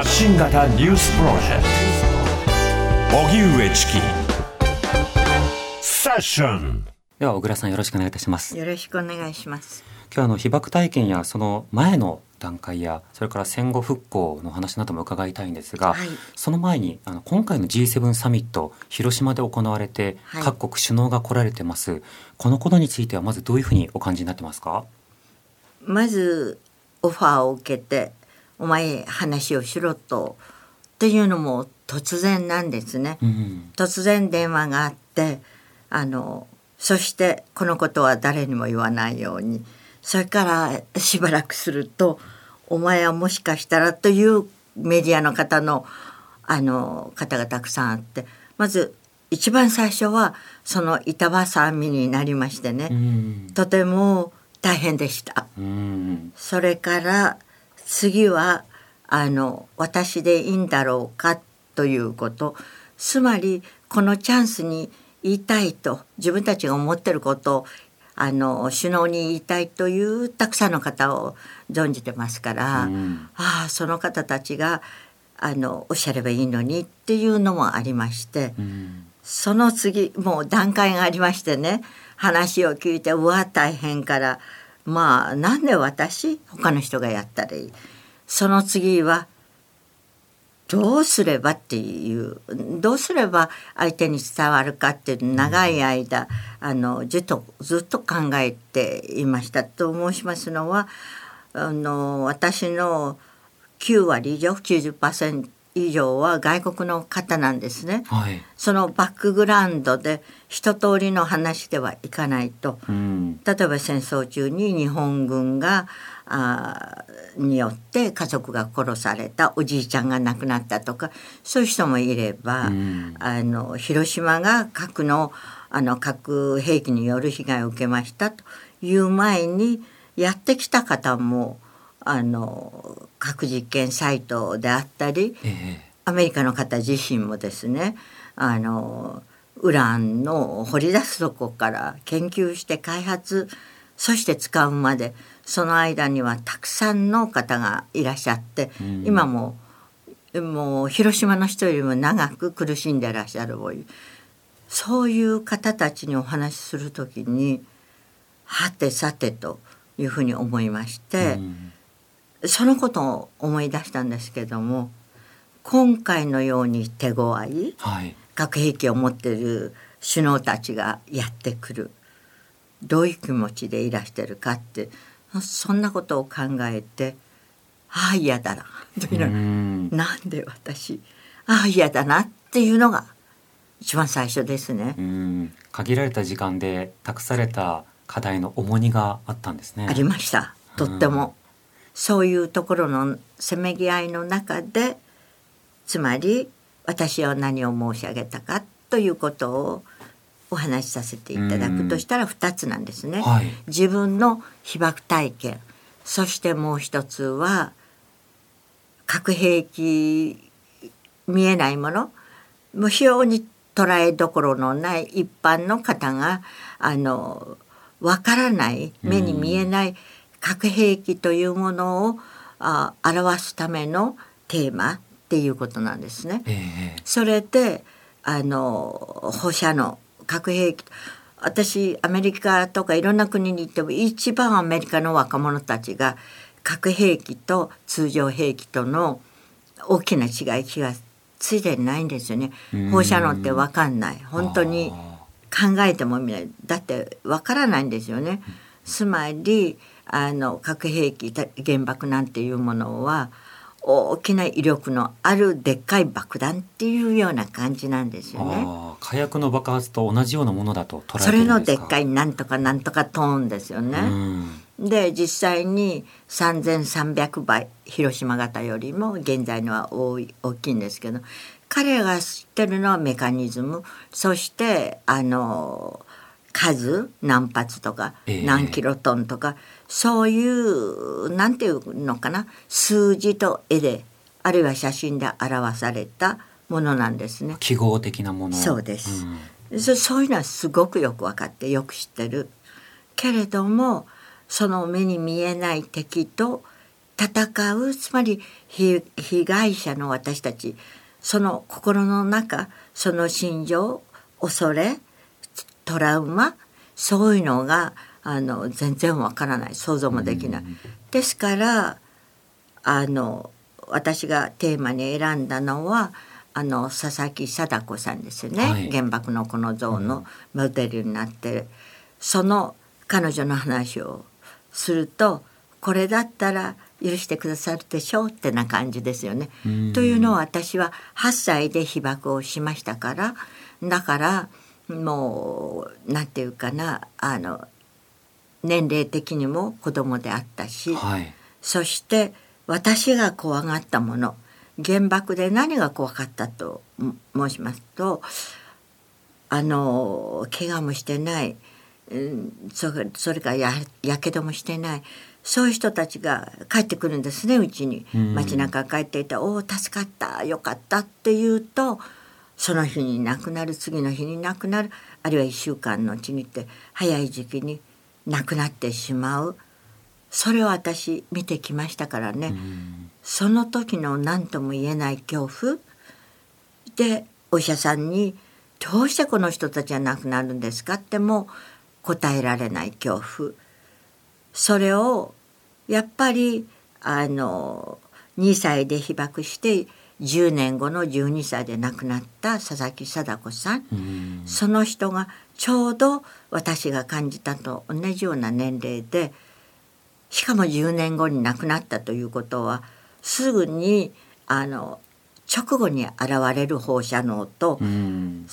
発信型ニュースプロジェクト。荻上チキ。セッションでは小倉さんよろしくお願いいたします。よろしくお願いします。今日あの被爆体験やその前の段階やそれから戦後復興の話なども伺いたいんですが、はい。その前にあの今回の G7 サミット広島で行われて、はい。各国首脳が来られてます。このことについてはまずどういうふうにお感じになってますか？まずオファーを受けてお前話をしろと。っていうのも突然なんですね、うん突然電話があってあのそしてこのことは誰にも言わないように。それからしばらくすると「お前はもしかしたら」というメディアの方のあの方がたくさんあって。まず一番最初はその板挟みになりましてね、うん。とても大変でした。うん。それから次はあの私でいいんだろうかということつまりこのチャンスに言いたいと自分たちが思ってることをあの首脳に言いたいというたくさんの方を存じてますから、うんああその方たちがあのおっしゃればいいのにっていうのもありまして。うんその次もう段階がありましてね話を聞いてうわ大変からまあなんで私他の人がやったらいい？その次はどうすればっていうどうすれば相手に伝わるかって長い間あのずっとずっと考えていましたと申しますのはあの私の9割以上90%以上は外国の方なんですね。はい。そのバックグラウンドで一通りの話ではいかないと。うん。例えば戦争中に日本軍があーによって家族が殺されたおじいちゃんが亡くなったとかそういう人もいれば、うん。あの広島が核のあの核兵器による被害を受けましたという前にやってきた方もあの核実験サイトであったりええ。アメリカの方自身もですねあのウランの掘り出すとこから研究して開発そして使うまでその間にはたくさんの方がいらっしゃって、うん。今ももう広島の人よりも長く苦しんでらっしゃるそういう方たちにお話しする時にはてさてというふうに思いまして。うんそのことを思い出したんですけども今回のように手強いはい。核兵器を持っている首脳たちがやってくる。どういう気持ちでいらしてるかってそんなことを考えてああ嫌だなといううのん。なんで私ああ嫌だなっていうのが一番最初ですね。う。ん。限られた時間で託された課題の重荷があったんですね。ありました。とっても、そういうところのせめぎ合いの中でつまり私は何を申し上げたかということをお話しさせていただくとしたら2つなんですね。はい。自分の被爆体験。そしてもう一つは核兵器見えないもの。無表に捉えどころのない一般の方があのわからない目に見えない核兵器というものをあ表すためのテーマっていうことなんですね。ええそれであの放射能核兵器私アメリカとかいろんな国に行っても一番アメリカの若者たちが核兵器と通常兵器との大きな違い気がついてないんですよね。うん。放射能って分かんない。本当にあ考えてもみない。だって分からないんですよね。つまりあの核兵器た原爆なんていうものは大きな威力のあるでっかい爆弾っていうような感じなんですよね。火薬の爆発と同じようなものだと捉えてそれるんですか？のでっかいなんとかなんとかトーンですよね。うんで実際に3300倍広島型よりも現在のは多い大きいんですけど彼らが知ってるのはメカニズムそしてあの数何発とかええ何キロトンとか、そういうなんていうのかな数字と絵であるいは写真で表されたものなんですね。記号的なもの。そうです。ん。そそういうのはすごくよく分かってよく知ってる。けれどもその目に見えない敵と戦うつまり被被害者の私たちその心の中その心情恐れトラウマそういうのがあの全然わからない。想像もできない。ですからあの私がテーマに選んだのはあの佐々木貞子さんですよね、はい。原爆のこの像のモデルになってる、その彼女の話をするとこれだったら許してくださるでしょうってな感じですよね。うん。というのは私は8歳で被爆をしましたからだからもうなんていうかなあの年齢的にも子供であったし、はい。そして私が怖がったもの原爆で何が怖かったと申しますとあの怪我もしてない、うん、それそれからややけどもしてないそういう人たちが帰ってくるんですねうちに。うん。街中帰っていて「おお助かったよかった」って言うとその日に亡くなる次の日に亡くなるあるいは1週間のうちにって早い時期に亡くなってしまう。それを私見てきましたからね。うん。その時の何とも言えない恐怖。でお医者さんに「どうしてこの人たちは亡くなるんですか?」っても答えられない恐怖。それをやっぱりあの2歳で被爆して10年後の12歳で亡くなった佐々木貞子さん。その人がちょうど私が感じたと同じような年齢でしかも10年後に亡くなったということはすぐにあの直後に現れる放射能と、うん。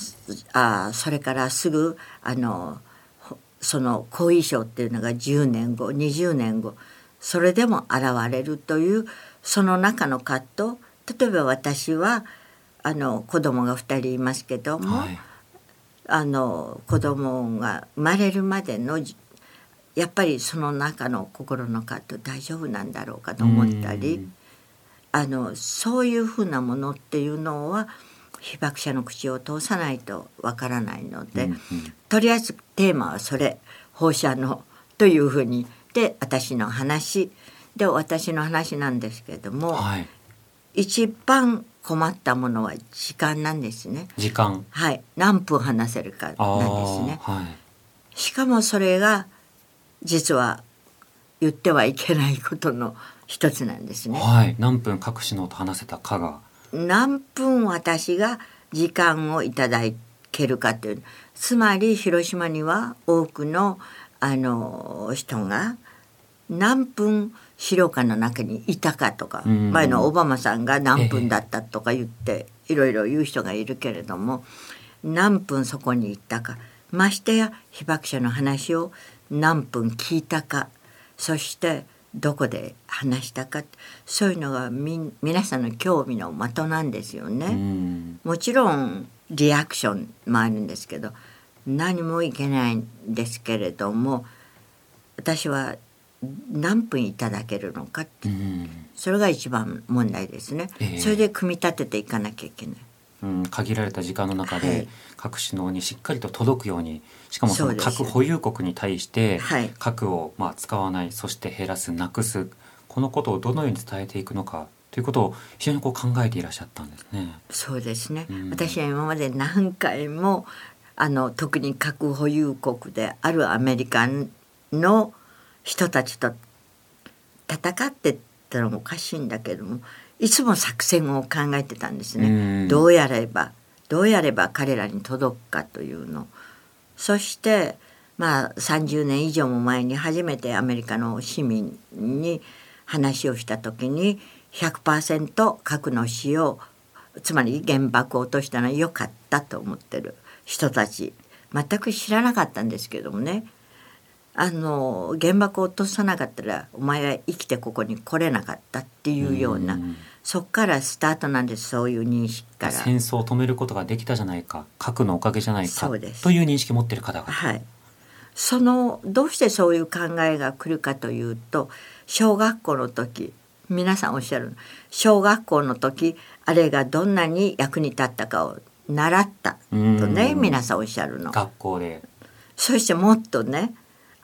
あそれからすぐあのほその後遺症っていうのが10年後20年後それでも現れるというその中の葛藤。例えば私はあの子供が2人いますけども、はいあの子供が生まれるまでのじやっぱりその中の心の葛藤大丈夫なんだろうかと思ったりうん。あのそういうふうなものっていうのは被爆者の口を通さないとわからないので、うんうん。とりあえずテーマはそれ放射能というふうにで私の話で私の話なんですけれども、はい。一番困ったものは時間なんですね。時間はい、何分話せるかあなんですね。ーはいしかもそれが実は言ってはいけないことの一つなんですね。はい何分隠しのと話せたかが何分私が時間をいただけるかというつまり広島には多くのあの人が何分資料館の中にいたかとかうん前のオバマさんが何分だったとか言っていろいろ言う人がいるけれども何分そこに行ったかましてや被爆者の話を何分聞いたかそしてどこで話したかそういうのがみ皆さんの興味の的なんですよね。うんもちろんリアクションもあるんですけど何もいけないんですけれども私は何分いただけるのかってうん。それが一番問題ですね。ええ。それで組み立てていかなきゃいけない。うん、限られた時間の中はい。で各首脳にしっかりと届くようにしかもその核保有国に対してはい。核をまあ使わないそして減らすなくすこのことをどのように伝えていくのかということを非常にこう考えていらっしゃったんですね。そうですね、うん。私は今まで何回もあの特に核保有国であるアメリカの人たちと戦ってったのもおかしいんだけどもいつも作戦を考えてたんですね、うん。どうやればどうやれば彼らに届くかというの。そしてまあ30年以上も前に初めてアメリカの市民に話をした時に100%核の使用つまり原爆を落としたのは良かったと思ってる人たち。全く知らなかったんですけどもねあの原爆を落とさなかったらお前は生きてここに来れなかったっていうような、ん。そっからスタートなんですそういう認識から。戦争を止めることができたじゃないか核のおかげじゃないかという認識を持っている方がはい、そのどうしてそういう考えが来るかというと小学校の時皆さんおっしゃる小学校の時あれがどんなに役に立ったかを習ったとねうん。皆さんおっしゃるの。学校で。そしてもっとね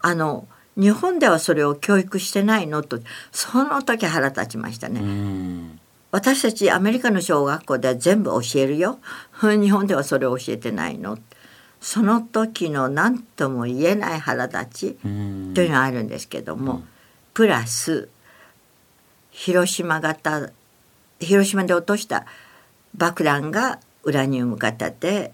あの日本ではそれを教育してないのとその時腹立ちましたね。うん。私たちアメリカの小学校では全部教えるよ。日本ではそれを教えてないの。その時の何とも言えない腹立ちうん。というのがあるんですけども、プラス広島型広島で落とした爆弾がウラニウム型で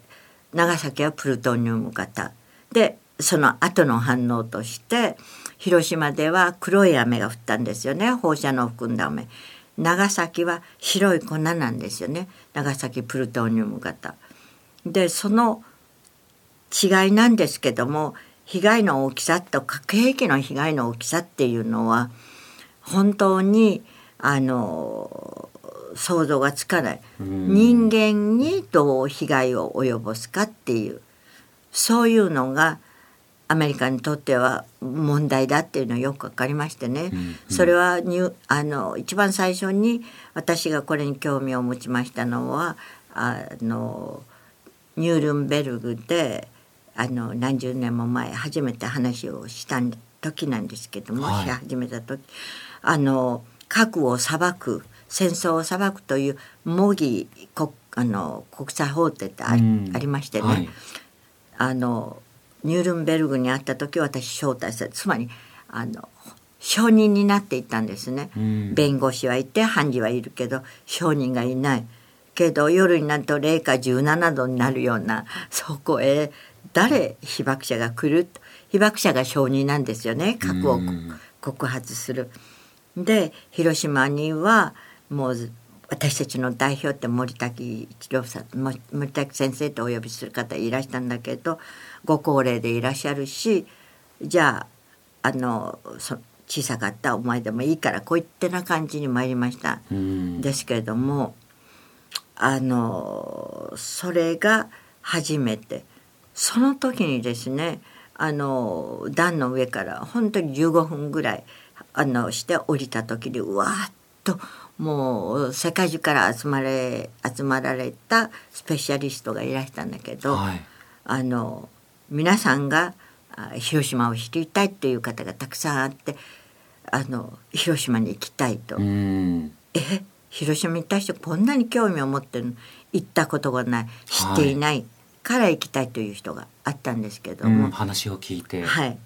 長崎はプルトニウム型でその後の反応として広島では黒い雨が降ったんですよね。放射能を含んだ雨。長崎は白い粉なんですよね。長崎プルトニウム型。でその違いなんですけども被害の大きさと核兵器の被害の大きさっていうのは本当にあの想像がつかない。うん。人間にどう被害を及ぼすかっていうそういうのがアメリカにとっては問題だっていうのはよく分かりましてね、うんそれはニュあの一番最初に私がこれに興味を持ちましたのはあのニュールンベルグであの何十年も前初めて話をした時なんですけども、はい。し始めた時あの核を裁く戦争を裁くという模擬国あの国際法廷ってあ,、うん。ありましてね、はい。あのニュールンベルグに会った時私招待されつまりあの証人になっていたんですね、うん。弁護士はいて判事はいるけど証人がいない。けど夜になると零下17度になるようなそこへ誰被爆者が来る？被爆者が証人なんですよね。核をうん。告発する。で広島にはもう私たちの代表って森滝一郎さんも森滝先生とお呼びする方いらしたんだけどご高齢でいらっしゃるしじゃああのそ小さかったお前でもいいからこういってな感じに参りました。うんですけれどもあのそれが初めてその時にですねあの段の上から本当に15分ぐらいあのして降りた時にうわーっともう世界中から集まれ集まられたスペシャリストがいらしたんだけど、はい。あの皆さんがあ広島を知りたいっていう方がたくさんあってあの広島に行きたいと。うん。え広島に対してこんなに興味を持ってるの？行ったことがない。知っていない。から行きたいという人があったんですけどうんも、話を聞いて。はい。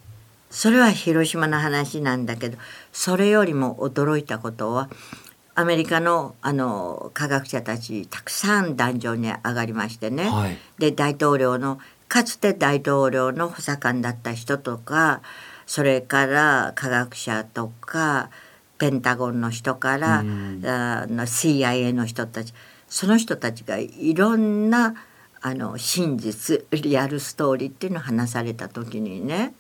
それは広島の話なんだけどそれよりも驚いたことはアメリカのあの科学者たちたくさん壇上に上がりましてね、はい。で大統領のかつて大統領の補佐官だった人とかそれから科学者とかペンタゴンの人から、うん。あの CIA の人たちその人たちがいろんなあの真実リアルストーリーっていうのを話された時にね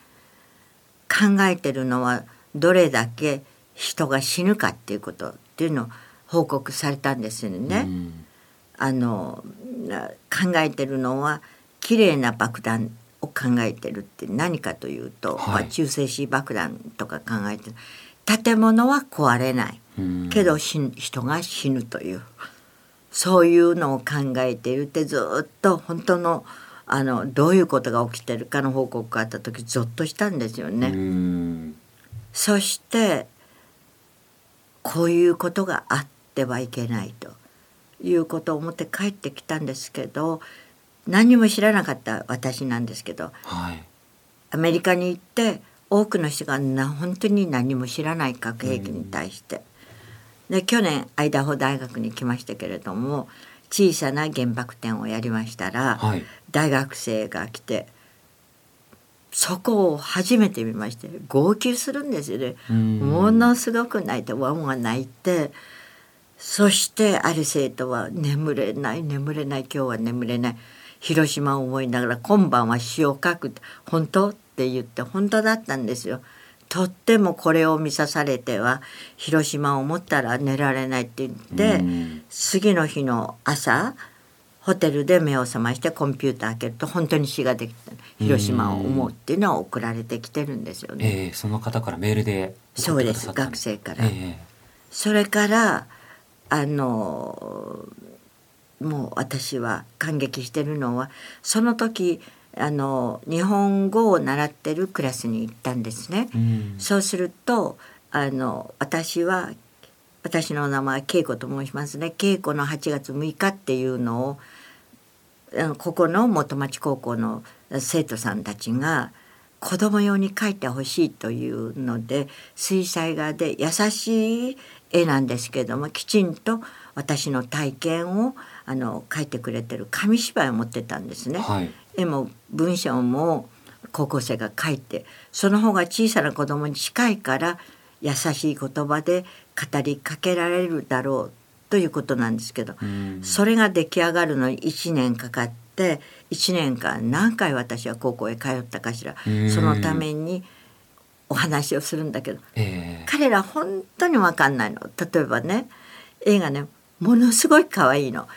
考えてるのはどれだけ人が死ぬかっていうことっていうのを報告されたんですよね。うん。あのな考えてるのは綺麗な爆弾を考えてるって何かというと、はい。まあ、中性子爆弾とか考えてる。建物は壊れない。うん。けど人が死ぬという。そういうのを考えているってずっと本当のあのどういうことが起きてるかの報告があった時ゾッとしたんですよね。うん。そしてこういうことがあってはいけないということを思って帰ってきたんですけど何も知らなかった私なんですけどはいアメリカに行って多くの人がな本当に何も知らない核兵器に対して。で去年アイダホ大学に来ましたけれども小さな原爆展をやりましたら、はい大学生が来てそこを初めて見まして号泣するんですよね。うんものすごく泣いてワンワン泣いてそしてある生徒は「眠れない眠れない今日は眠れない」広島を思いながら「今晩は詩を書く」って「本当?」って言って本当だったんですよ。とってもこれを見さされては広島を思ったら寝られないって言って、うん次の日の朝ホテルで目を覚ましてコンピューター開けると本当に詩ができた広島を思うっていうのは送られてきてるんですよね。ええその方からメールでそうです学生から。えそれからあのもう私は感激してるのはその時あの日本語を習ってるクラスに行ったんですね。うん。そうするとあの私は私の名前は恵子と申しますね。恵子の8月6日っていうのをここの元町高校の生徒さんたちが子供用に描いてほしいというので水彩画で優しい絵なんですけどもきちんと私の体験をあの描いてくれてる紙芝居を持ってたんですね。はい絵も文章も高校生が書いてその方が小さな子供に近いから優しい言葉で語りかけられるだろうということなんですけど、うん。それが出来上がるのに1年かかって1年間何回私は高校へ通ったかしらうん。そのためにお話をするんだけどええ。彼ら本当に分かんないの。例えばね絵がねものすごい可愛いの。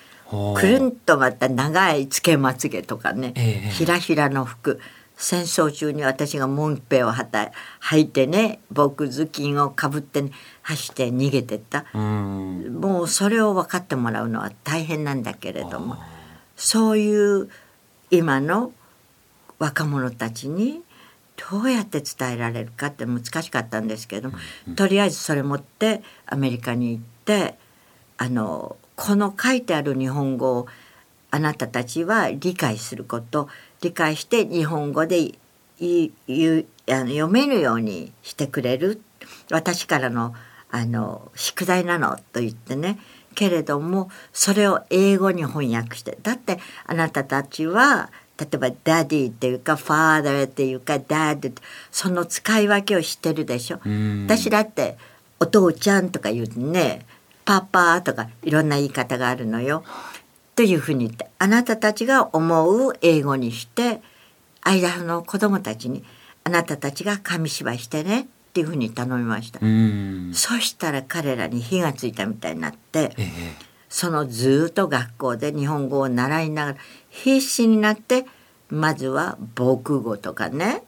くるんとまた長いつけまつげとかね、ええ。ひらひらの服。戦争中に私がモンペをはた履いてね僕頭巾をかぶって、ね、走って逃げてった。うん。もうそれを分かってもらうのは大変なんだけれどもそういう今の若者たちにどうやって伝えられるかって難しかったんですけども、とりあえずそれ持ってアメリカに行ってあのこの書いてある日本語をあなたたちは理解すること理解して日本語で言うあの読めるようにしてくれる。私からのあの宿題なのと言ってねけれどもそれを英語に翻訳してだってあなたたちは例えば「ダディ」っていうか「ファーダー」っていうか「ダッド」その使い分けを知ってるでしょ。うん私だって「お父ちゃん」とか言うとね「パパ」とかいろんな言い方があるのよ。というふうに言ってあなたたちが思う英語にして間の子供たちにあなたたちが紙芝居してねっていうふうに頼みました。うん。そしたら彼らに火がついたみたいになってええ。そのずっと学校で日本語を習いながら必死になってまずは防空壕とかね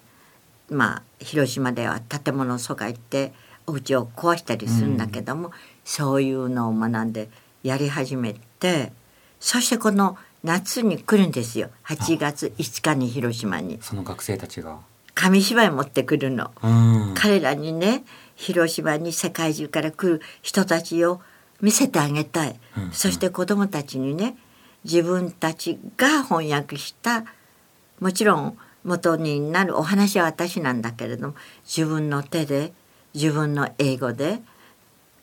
まあ広島では建物疎開ってお家を壊したりするんだけども、そういうのを学んでやり始めてそしてこの夏に来るんですよ。8月5日に広島に。その学生たちが紙芝居持ってくるの。うん。彼らにね広島に世界中から来る人たちを見せてあげたい、うん。うんそして子どもたちにね自分たちが翻訳したもちろん元になるお話は私なんだけれども自分の手で自分の英語で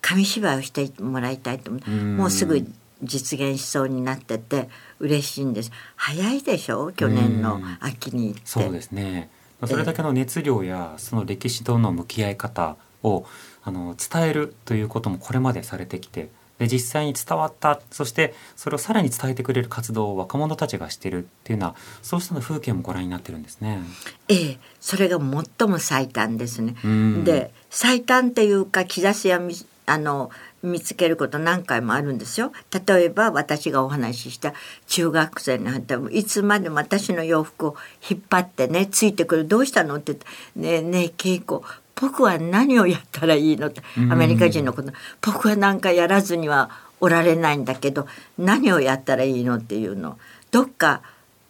紙芝居をしてもらいたいと思う。うん。もうすぐ実現しそうになってて嬉しいんです。早いでしょ？去年の秋に行って。そうですねそれだけの熱量やその歴史との向き合い方をあの伝えるということもこれまでされてきてで実際に伝わったそしてそれをさらに伝えてくれる活動を若者たちがしてるっていうのはそうしたの風景もご覧になってるんですね。ええ、それが最も最短ですね。うんで最短っていうか兆しはみあの見つけること何回もあるんですよ。例えば私がお話しした中学生になってもいつまでも私の洋服を引っ張ってねついてくる「どうしたの?」って言って「ねえねえ稽古僕は何をやったらいいの?」ってうんアメリカ人のこと「僕はなんかやらずにはおられないんだけど何をやったらいいの?」っていうのどっか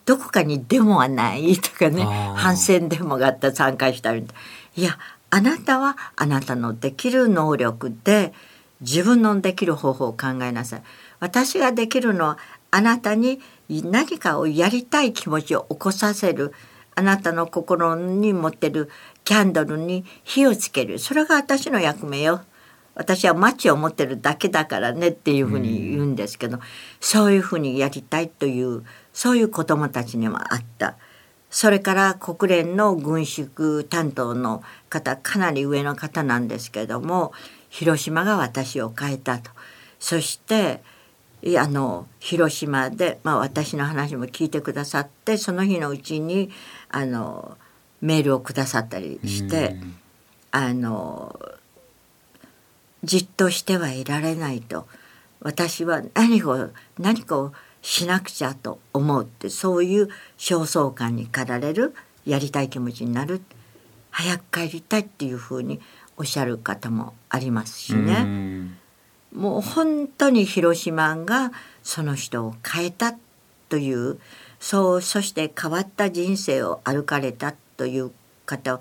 どこかにデモはないとかね反戦デモがあったら参加したりいやあなたはあなたのできる能力で自分のできる方法を考えなさい。私ができるのはあなたに何かをやりたい気持ちを起こさせる。あなたの心に持ってるキャンドルに火をつける。それが私の役目よ。私はマッチを持ってるだけだからね。っていうふうに言うんですけど、そういうふうにやりたいというそういう子どもたちにもあった。それから国連の軍縮担当の方かなり上の方なんですけれども。広島が私を変えたと。そしてあの広島で、まあ、私の話も聞いてくださってその日のうちにあのメールをくださったりしてうん。あのじっとしてはいられないと。私は何を何かをしなくちゃと思うってそういう焦燥感に駆られるやりたい気持ちになる早く帰りたいっていうふうにおっしゃる方もありますしうね。ん。もう本当に広島がその人を変えたというそうそして変わった人生を歩かれたという方を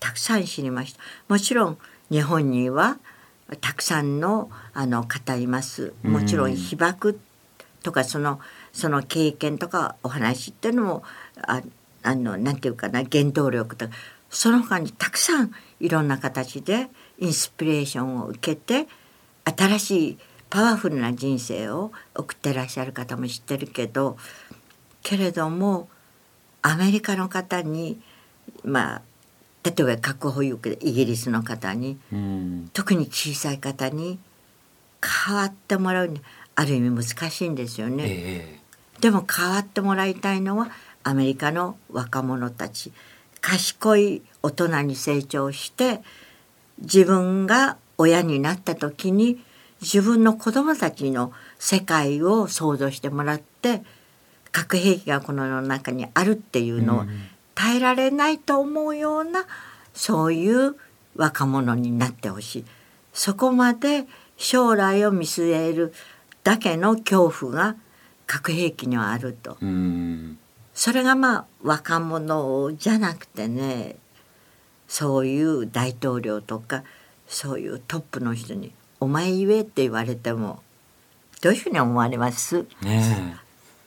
たくさん知りました。もちろん日本にはたくさんのあの方います。もちろん被爆とかそのその経験とかお話っていうのもああのなんていうかな原動力とかその他にたくさんいろんな形でインスピレーションを受けて新しいパワフルな人生を送ってらっしゃる方も知ってるけどけれどもアメリカの方にまあ例えば核保有国イギリスの方に、うん、特に小さい方に変わってもらうにある意味難しいんですよね。えー、でも変わってもらいたいのはアメリカの若者たち。賢い大人に成長して自分が親になった時に自分の子供たちの世界を想像してもらって核兵器がこの世の中にあるっていうのを耐えられないと思うようなそういう若者になってほしい。そこまで将来を見据えるだけの恐怖が核兵器にはあると。それがまあ若者じゃなくてねそういう大統領とかそういうトップの人に「お前言え」って言われてもどういうふうに思われます？ね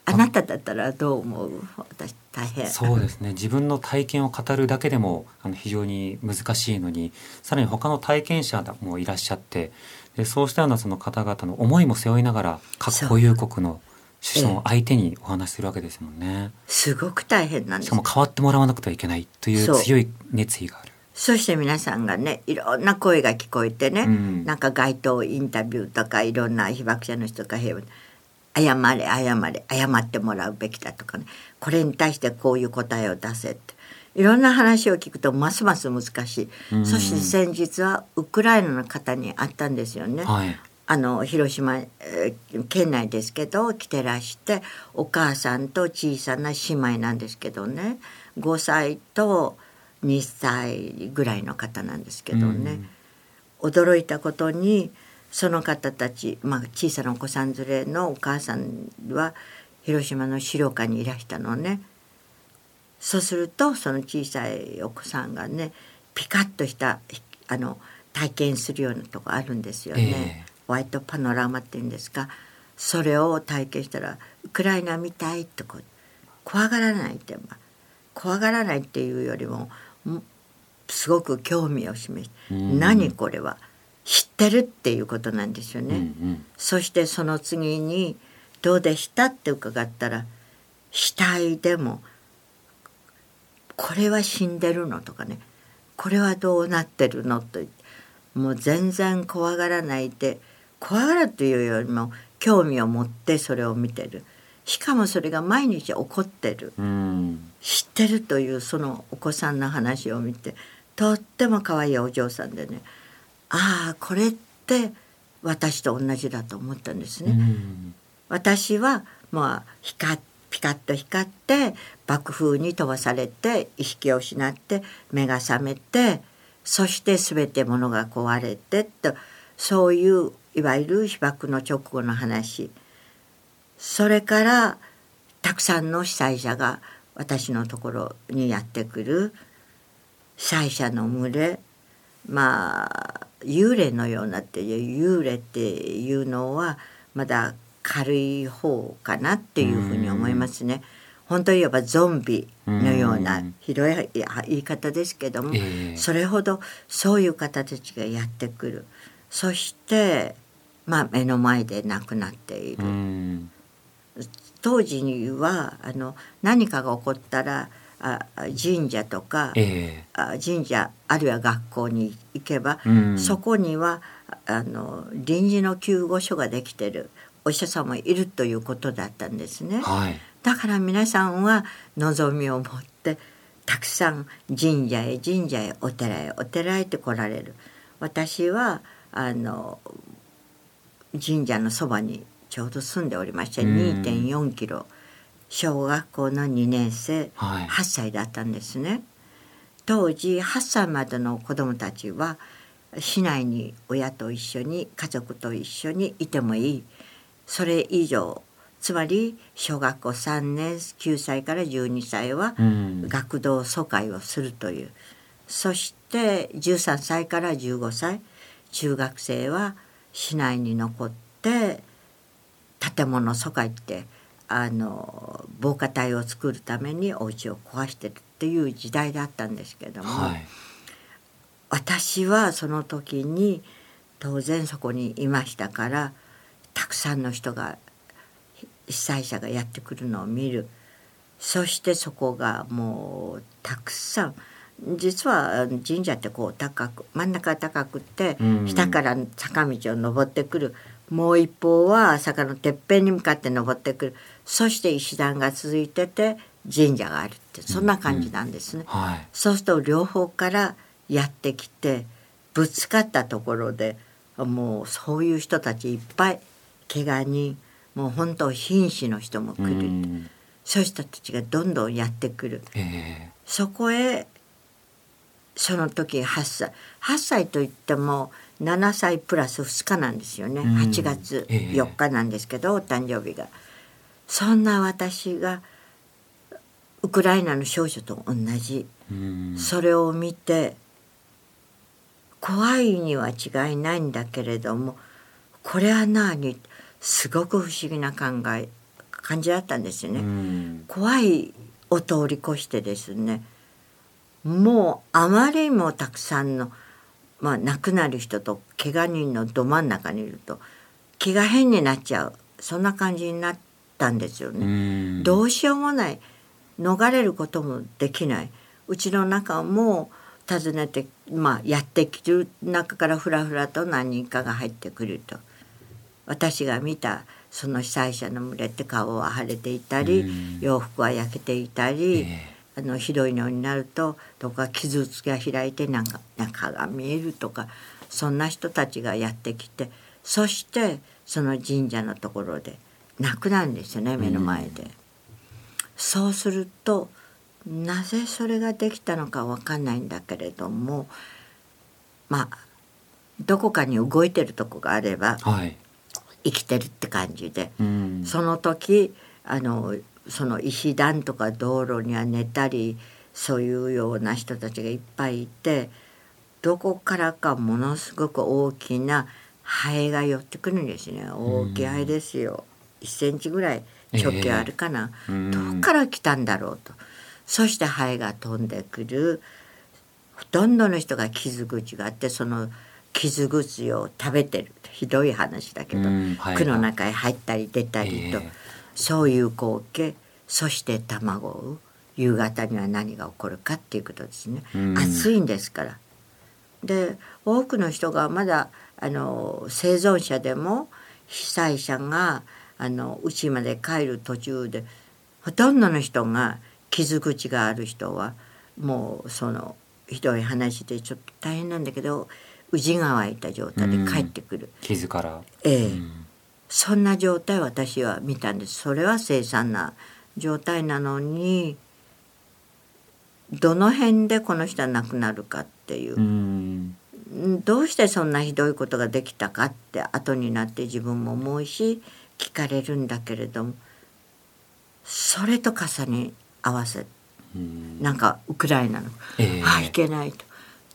あなただったらどう思う？私大変。そうですね。自分の体験を語るだけでもあの非常に難しいのにさらに他の体験者もいらっしゃってでそうしたようなその方々の思いも背負いながら核保有国の子孫相手にお話しするわけですもんね、すごく大変なんです。しかも変わってもらわなくてはいけないという。強い熱意があるそして皆さんがねいろんな声が聞こえてね、うん、なんか街頭インタビューとかいろんな被爆者の人が謝れ謝れ謝ってもらうべきだとかねこれに対してこういう答えを出せって。いろんな話を聞くとますます難しい、うん、そして先日はウクライナの方に会ったんですよね、はい、あの広島、えー、県内ですけど来てらしてお母さんと小さな姉妹なんですけどね。5歳と2歳ぐらいの方なんですけどね、うん、驚いたことにその方たち、まあ、小さなお子さん連れのお母さんは広島の資料館にいらしたのね。そうするとその小さいお子さんがねピカッとしたあの体験するようなとこあるんですよね。えーホワイトパノラマっていうんですか。それを体験したらウクライナみたいとこ怖がらないって怖がらないっていうよりもすごく興味を示して、何これは知ってるっていうことなんですよね。うんうん、そしてその次に「どうでした?」って伺ったら「死体でもこれは死んでるの?」とかね「これはどうなってるの?」ともう全然怖がらないで怖がるというよりも興味を持ってそれを見てるしかもそれが毎日起こってる、知ってるというそのお子さんの話を見てとっても可愛いお嬢さんでねああこれって私と同じだと思ったんですね。私はまあ光ピカッと光って爆風に飛ばされて意識を失って目が覚めてそして全てものが壊れてとそういういわゆる被爆の直後の話。それからたくさんの被災者が私のところにやってくる被災者の群れまあ幽霊のようなっていう幽霊っていうのはまだ軽い方かなっていうふうに思いますね。本当言えばゾンビのような広い言い方ですけども、それほどそういう方たちがやってくる。そしてまあ、目の前で亡くなっている。当時にはあの何かが起こったらあ神社とか、えー、神社あるいは学校に行けば、そこにはあの臨時の救護所ができてるお医者さんもいるということだったんですね。はい、だから皆さんは望みを持ってたくさん神社へ神社へお寺へお寺へって来られる。私はあの神社のそばにちょうど住んでおりまして2.4キロ小学校の2年生、はい、8歳だったんですね。当時8歳までの子どもたちは市内に親と一緒に家族と一緒にいてもいい。それ以上つまり小学校3年9歳から12歳はうん。学童疎開をするという、そして13歳から15歳中学生は市内に残って建物疎開ってあの防火帯を作るためにお家を壊してるっていう時代だったんですけども、はい。私はその時に当然そこにいましたからたくさんの人が被災者がやってくるのを見る。そしてそこがもうたくさん実は神社ってこう高く真ん中が高くってうん。下から坂道を登ってくる。もう一方は坂のてっぺんに向かって登ってくるそして石段が続いてて神社があるってそんな感じなんですね。はい。そうすると両方からやってきてぶつかったところでもうそういう人たちいっぱい怪我人もう本当瀕死の人も来うる、ん。そういう人たちがどんどんやってくる。えそこへその時8歳。8歳といっても7歳プラス2日なんですよね、うん。8月ええ。4日なんですけど、お誕生日がそんな私がウクライナの少女と同じ。それを見て怖いには違いないんだけれどもこれは何？すごく不思議な考え感じだったんですよね。うん。怖いを通り越してですねもうあまりにもたくさんの、まあ、亡くなる人と怪我人のど真ん中にいると気が変になっちゃう。そんな感じになったんですよね。うん。どうしようもない。逃れることもできない。うちの中も訪ねて、まあ、やってきる中からふらふらと何人かが入ってくると。私が見たその被災者の群れって顔は腫れていたり、うん。洋服は焼けていたり、えあのひどいのになるとどこか傷つきが開いてなんか中が見えるとかそんな人たちがやってきてそしてその神社のところで亡くなるんですよね目の前で。そうするとなぜそれができたのかわかんないんだけれどもまあどこかに動いてるとこがあればはい。生きてるって感じで。うん。その時あのその石段とか道路には寝たりそういうような人たちがいっぱいいてどこからかものすごく大きなハエが寄ってくるんですね。大きいハエですよ、1センチぐらい直径あるかな、ええ。うんどこから来たんだろうと。そしてハエが飛んでくる。ほとんどの人が傷口があってその傷口を食べてる。ひどい話だけど、うんハエが。区の中へ入ったり出たりと、ええ。そういう光景。そして卵を。産む夕方には何が起こるかっていうことですね、うん。暑いんですから。で多くの人がまだあの生存者でも被災者があの家まで帰る途中でほとんどの人が傷口がある人はもうそのひどい話でちょっと大変なんだけど宇治が湧いた状態で帰ってくる、傷から。ええ。うん。そんな状態を私は見たんです。それは凄惨な状態なのにどの辺でこの人は亡くなるかっていう。う、んどうしてそんなひどいことができたかって後になって自分も思うし聞かれるんだけれどもそれと重ね合わせうん。なんかウクライナの、ええ。あいけないと。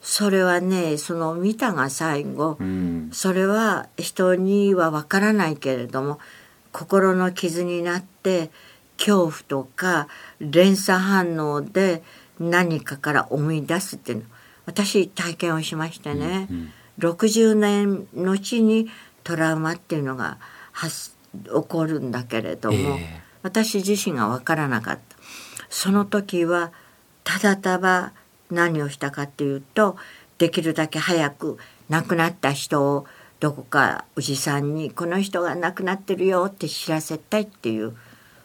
それはねその見たが最後、うん。それは人にはわからないけれども心の傷になって恐怖とか連鎖反応で何かから思い出すっていうの。私体験をしましてね、うん60年後にトラウマっていうのが発起こるんだけれども、ええ。私自身が分からなかった。その時はただただ何をしたかっていうとできるだけ早く亡くなった人をどこかおじさんに「この人が亡くなってるよ」って知らせたいっていう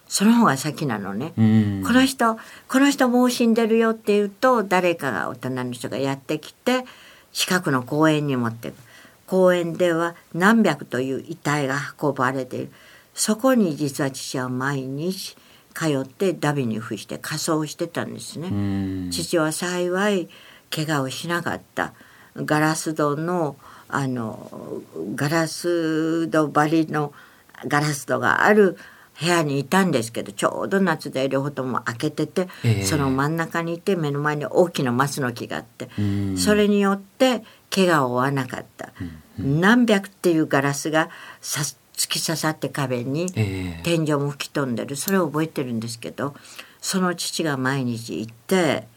その方が先なのね。うん。この人この人もう死んでるよって言うと誰かが大人の人がやってきて近くの公園に持っていく公園では何百という遺体が運ばれている。そこに実は父は毎日通ってダビに付して仮装をしてたんですね。うん。父は幸い怪我をしなかった。ガラス戸のあのガラス戸張りのガラス戸がある部屋にいたんですけどちょうど夏で両方とも開けてて、ええ。その真ん中にいて目の前に大きな松の木があって、うん。それによって怪我を負わなかった、何百っていうガラスがさ突き刺さって壁に、ええ。天井も吹き飛んでる。それを覚えてるんですけどその父が毎日行って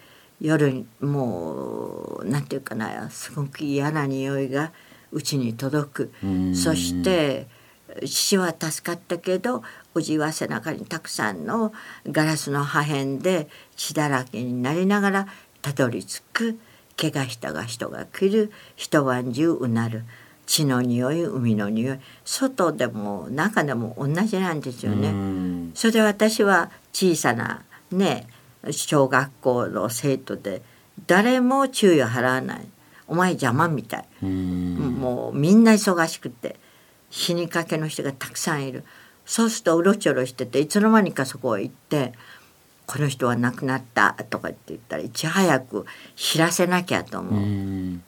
夜にもうなんていうかなすごく嫌な匂いがうちに届く。うん。そして父は助かったけどおじは背中にたくさんのガラスの破片で血だらけになりながらたどり着く怪我したが人が来る。一晩中うなる。血の匂い海の匂い。外でも中でも同じなんですよね。うん。それで私は小さなね小学校の生徒で誰も注意を払わない。お前邪魔みたい、うん。もうみんな忙しくて死にかけの人がたくさんいる。そうするとうろちょろしてていつの間にかそこへ行って「この人は亡くなった」とかって言ったらいち早く知らせなきゃと思う。うん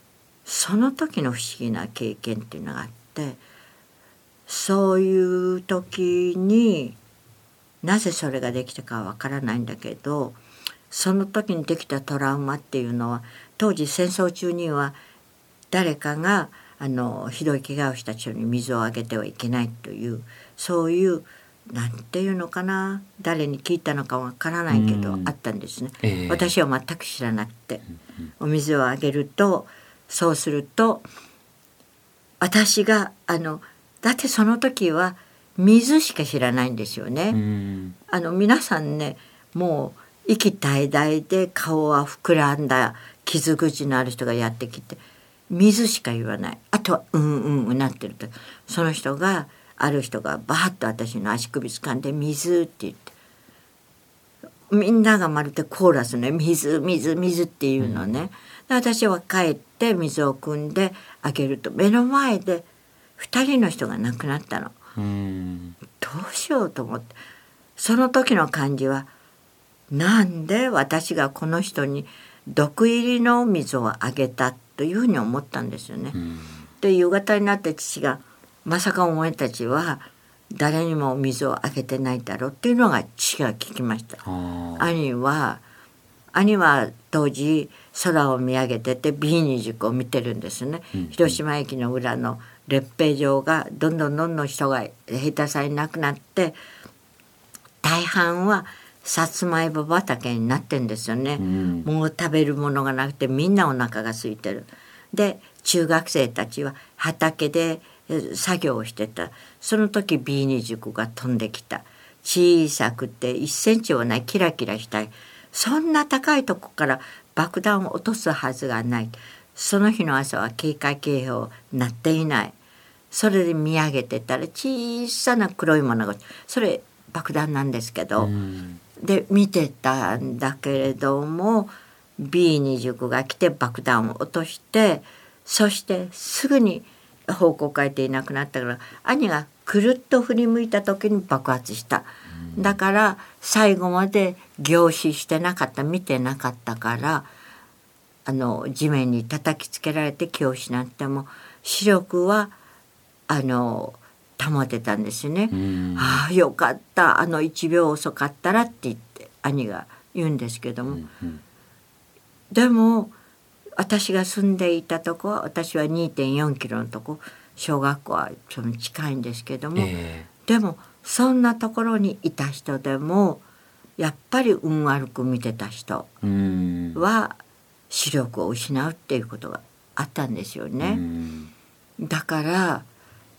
その時の不思議な経験っていうのがあってそういう時になぜそれができたかはわからないんだけどその時にできたトラウマっていうのは当時戦争中には誰かがあのひどい怪我をした人に水をあげてはいけないというそういうなんていうのかな？誰に聞いたのかわからないけど、うん。あったんですね。ええ。私は全く知らなくて、お水をあげるとそうすると私があのだってその時は水しか知らないんですよね。うん。あの皆さんねもう息絶えで顔は膨らんだ傷口のある人がやってきて水しか言わない。あとはうんうんうなってると。その人がある人がバーッと私の足首掴んで「水」って言ってみんながまるでコーラスね「水水水」っていうのね、で私は帰って水を汲んであげると目の前で2人の人が亡くなったの。うん。どうしようと思って。その時の感じはなんで私がこの人に毒入りの水をあげたというふうに思ったんですよね。うん。で夕方になって父が「まさかお前たちは誰にも水をあげてないだろう」っていうのが父が聞きました。兄は兄は当時空を見上げてて B 塾を見てるんですね、うん広島駅の裏の列兵場がどんどんどんどん人が兵隊さんいなくなって大半はさつまいも畑になってんですよね、うん。もう食べるものがなくてみんなお腹が空いてる。で中学生たちは畑でえ作業をしてた。その時 B2 塾が飛んできた。小さくて1センチはないキラキラしたい。そんな高いとこから爆弾を落とすはずがない。その日の朝は警戒警報鳴っていない。それで見上げてたら小さな黒いものがそれ爆弾なんですけど、うん。で見てたんだけれども B29 が来て爆弾を落としてそしてすぐに方向変えていなくなったから兄がくるっと振り向いた時に爆発した。だから最後まで凝視してなかった見てなかったからあの地面に叩きつけられて気を失っても視力はあの保てたんですよね。うんああよかったあの1秒遅かったらって言って兄が言うんですけども、うんでも私が住んでいたとこは私は2.4キロのとこ小学校はその近いんですけども、えでもそんなところにいた人でもやっぱり運悪く見てた人は視力を失うっていうことがあったんですよね。うん。だから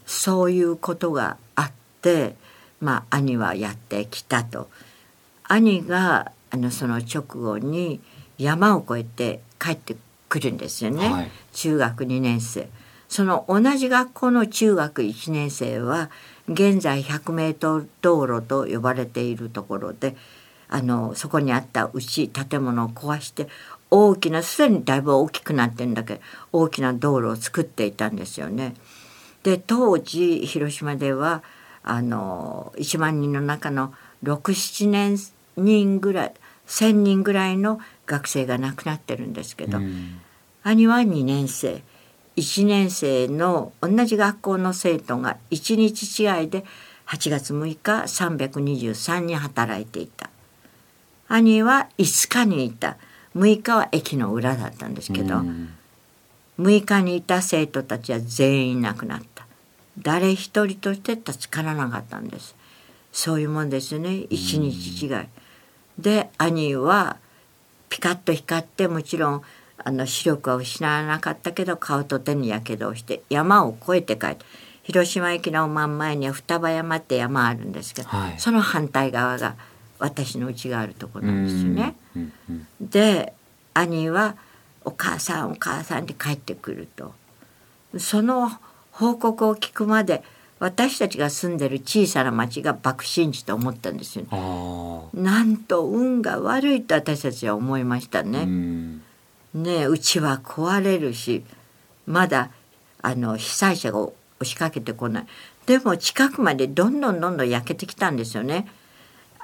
そういうことがあってまあ兄はやってきたと。兄があのその直後に山を越えて帰ってくるんですよね、はい。中学2年生。その同じ学校の中学1年生は現在100メートル道路と呼ばれているところであのそこにあった牛建物を壊して大きなすでにだいぶ大きくなってるんだけど大きな道路を作っていたんですよね。で当時広島ではあの1万人の中の67年人ぐらい1,000人ぐらいの学生が亡くなってるんですけど、うん兄は2年生1年生の同じ学校の生徒が1日違いで8月6日323に働いていた。兄は5日にいた。6日は駅の裏だったんですけど、うん。6日にいた生徒たちは全員亡くなった。誰一人として助からなかったんです。そういうもんですね。一日違い。で兄はピカッと光ってもちろんあの視力は失わなかったけど顔と手にやけどをして山を越えて帰って広島駅の真ん前には双葉山って山あるんですけど、はいその反対側が私の家があるところなんですよね。うんうんで兄は「お母さんお母さん」って帰ってくるとその報告を聞くまで私たちが住んでる小さな町が爆心地と思ったんですよね。なんと運が悪いと私たちは思いましたうね。んねえうちは壊れるしまだあの被災者が押しかけてこない。でも近くまでどんどんどんどん焼けてきたんですよね。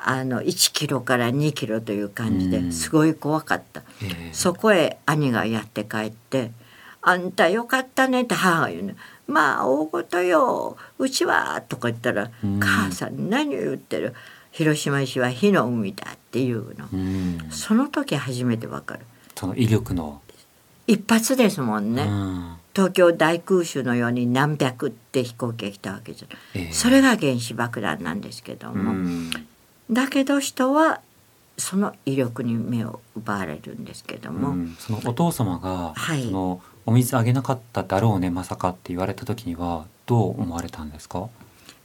あの1キロから2キロという感じうん。ですごい怖かった、ええ。そこへ兄がやって帰って「あんたよかったね」って母が言うの「まあ大ごとよ。うちは」とか言ったら「うん母さん何を言ってる？広島市は火の海だ」っていうの、うん。その時初めてわかるその威力の、一発ですもんね、うん。東京大空襲のように何百って飛行機が来たわけじゃええ。それが原子爆弾なんですけどうも、ん。だけど人はその威力に目を奪われるんですけども、うん。そのお父様が、はい。そのお水あげなかっただろうねまさかって言われた時にはどう思われたんですか？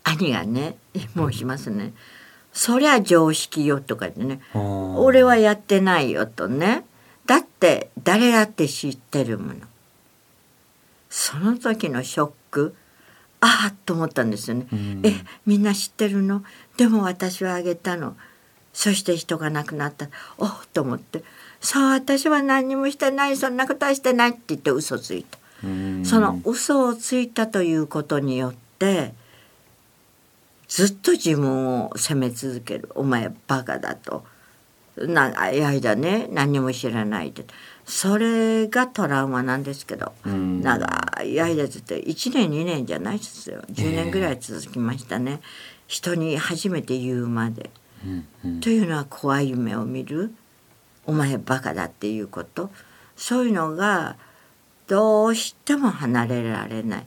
兄がねもうしますね「そりゃ常識よ」とかでね「俺俺はやってないよ」とねだって誰だって知ってるもの。その時のショックああと思ったんですよね。うん。えみんな知ってるの？でも私はあげたの。そして人が亡くなった。おっと思って「そう私は何にもしてない。そんなことはしてない」って言って嘘ついた。うん。その嘘をついたということによってずっと自分を責め続ける「お前バカだ」と「長い間ね何も知らないで」それがトラウマなんですけど、うん。長い間ずっと1年2年じゃないですよ。10年ぐらい続きましたね、人に初めて言うまで。うんうん。というのは怖い夢を見るお前バカだっていうこと。そういうのがどうしても離れられない。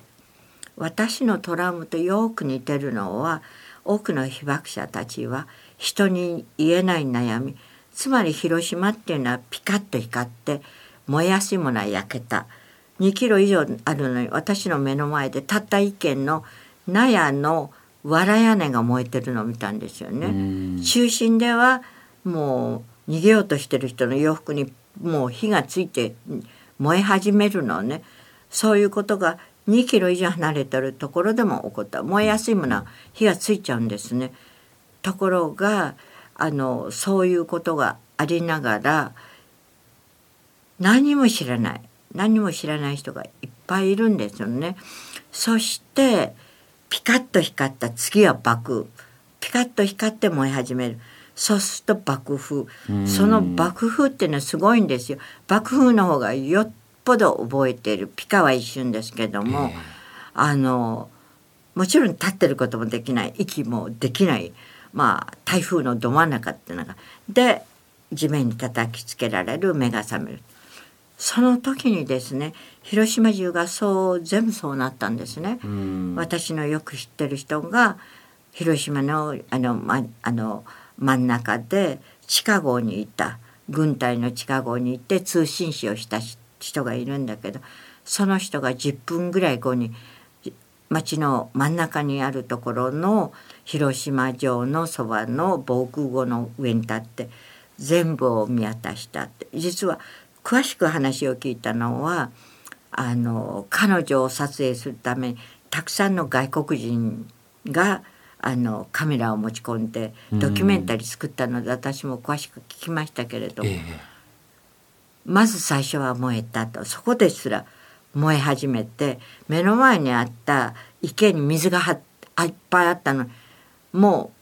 私のトラウマとよく似てるのは多くの被爆者たちは人に言えない悩みつまり広島っていうのはピカッと光って燃えやすいものは焼けた。2キロ以上あるのに私の目の前でたった一軒の納屋の藁屋根が燃えてるのを見たんですよね。うん。中心ではもう逃げようとしてる人の洋服にもう火がついて燃え始めるのね。そういうことが2キロ以上離れてるところでも起こった。燃えやすいものは火がついちゃうんですね。ところがあのそういうことがありながら何も知らない。何も知らない人がいっぱいいるんですよね。そしてピカッと光った次は爆。ピカッと光って燃え始める。そうすると爆風。うん。その爆風っていうのはすごいんですよ。爆風の方がよっぽど覚えている。ピカは一瞬ですけども、ええ。あのもちろん立ってることもできない。息もできないまあ台風のど真ん中っていうのがで地面に叩きつけられる目が覚める。その時にですね広島中がそう全部そうなったんですね。うん。私のよく知ってる人が広島のあの,、ま、あの真ん中で地下壕にいた。軍隊の地下壕に行って通信士をしたし人がいるんだけどその人が10分ぐらい後に町の真ん中にあるところの広島城のそばの防空壕の上に立って全部を見渡したって。実は詳しく話を聞いたのはあの彼女を撮影するためにたくさんの外国人があのカメラを持ち込んでドキュメンタリー作ったので私も詳しく聞きましたけれども、ええ。まず最初は燃えたと。そこですら燃え始めて目の前にあった池に水がはあいっぱいあったの。にもう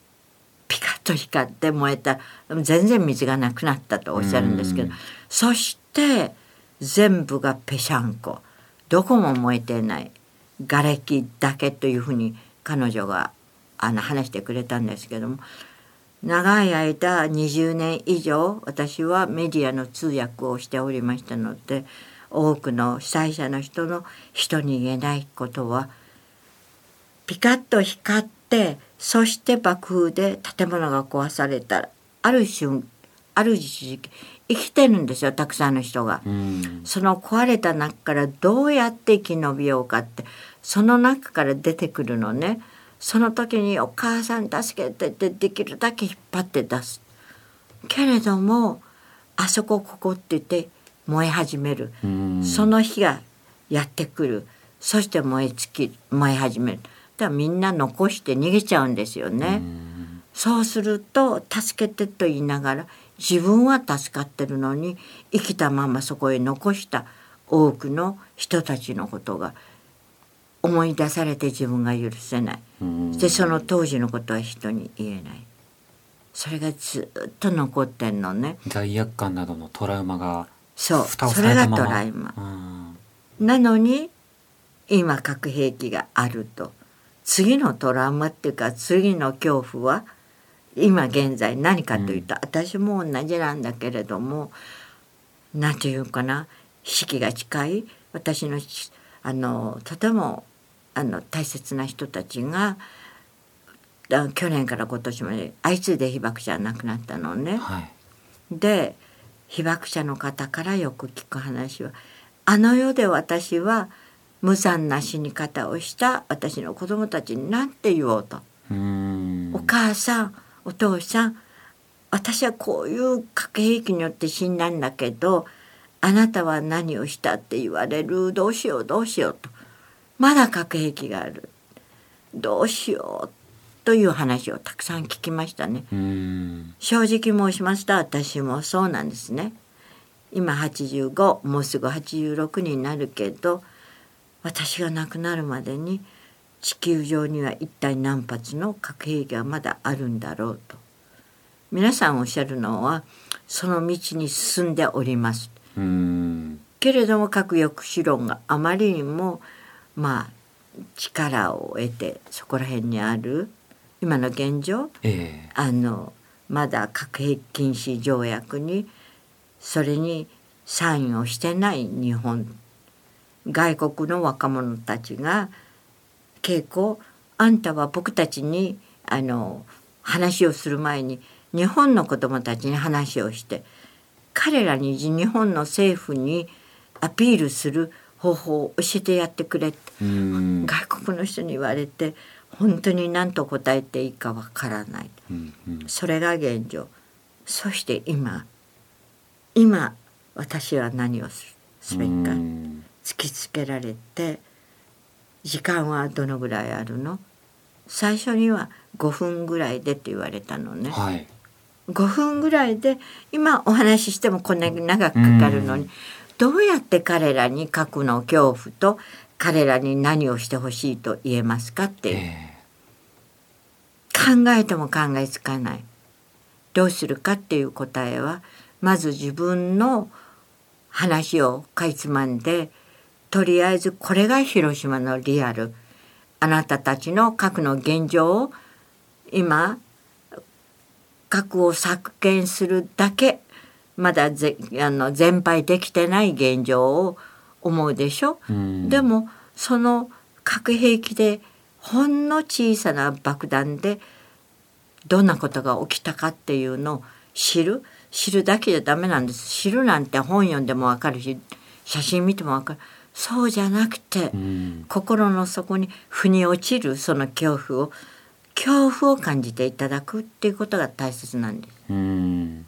ピカッと光って燃えた。全然水がなくなったとおっしゃるんですけど。うん。そして全部がぺしゃんこ。どこも燃えてない瓦礫だけというふうに彼女があの話してくれたんですけども。長い間20年以上私はメディアの通訳をしておりましたので多くの被災者の人の人に言えないことはピカッと光ってそして爆風で建物が壊された。ある瞬ある時期生きてるんですよたくさんの人が。うん。その壊れた中からどうやって生き延びようかってその中から出てくるのね。その時に「お母さん助けて」ってできるだけ引っ張って出す。けれどもあそこここって言って燃え始める、うん。その日がやってくる。そして燃え尽き燃え始める。だからみんな残して逃げちゃうんですよね。そうすると「助けて」と言いながら自分は助かってるのに生きたままそこへ残した。多くの人たちのことが思い出されて自分が許せない。うん。でその当時のことは人に言えない。それがずっと残ってんのね。罪悪感などのトラウマがそう。蓋をそれがされたまま。トラウマうん。なのに今核兵器があると。次のトラウマっていうか次の恐怖は今現在何かというと、私も同じなんだけれども何て言うかな四季が近い私のしあのとてもあの大切な人たちがあ去年から今年まで相次いで被爆者が亡くなったのね。はい。で被爆者の方からよく聞く話はあの世で私は無残な死に方をした私の子供たちに何て言おうと、うん。お母さんお父さん私はこういう核兵器によって死んだんだけどあなたは何をしたって言われる？どうしよう？どうしよう？と。まだ核兵器がある。どうしよう？という話をたくさん聞きましたね。うん。正直申しますと私もそうなんですね。今85もうすぐ86になるけど私が亡くなるまでに地球上には一体何発の核兵器がまだあるんだろうと。皆さんおっしゃるのはその道に進んでおります。うん。けれども核抑止論があまりにもまあ力を得てそこら辺にある今の現状ええ。あのまだ核兵器禁止条約にそれにサインをしてない日本外国の若者たちが稽古あんたは僕たちにあの話をする前に日本の子どもたちに話をして彼らに日本の政府にアピールする方法を教えてやってくれってうん。外国の人に言われて本当に何と答えていいかわからない。うんうん。それが現状。そして今今私は何をすすべきかうん。突きつけられて時間はどのぐらいあるの？最初には5分ぐらいでって言われたのね。はい。5分ぐらいで今お話ししてもこんなに長くかかるのにどうやって彼らに核の？恐怖と彼らに何をしてほしいと言えますかっていう。え考えても考えつかない。どうするかっていう答えはまず自分の話をかいつまんでとりあえずこれが広島のリアル。あなたたちの核の現状を今核を削減するだけ。まだぜあの全廃できてない現状を思うでしょ、えうん。でもその核兵器でほんの小さな爆弾でどんなことが起きたかっていうのを知る？知るだけじゃダメなんです。知るなんて本読んでもわかるし写真見てもわかる。そうじゃなくて、うん。心の底に腑に落ちるその恐怖を恐怖を感じていただくっていうことが大切なんです。うん。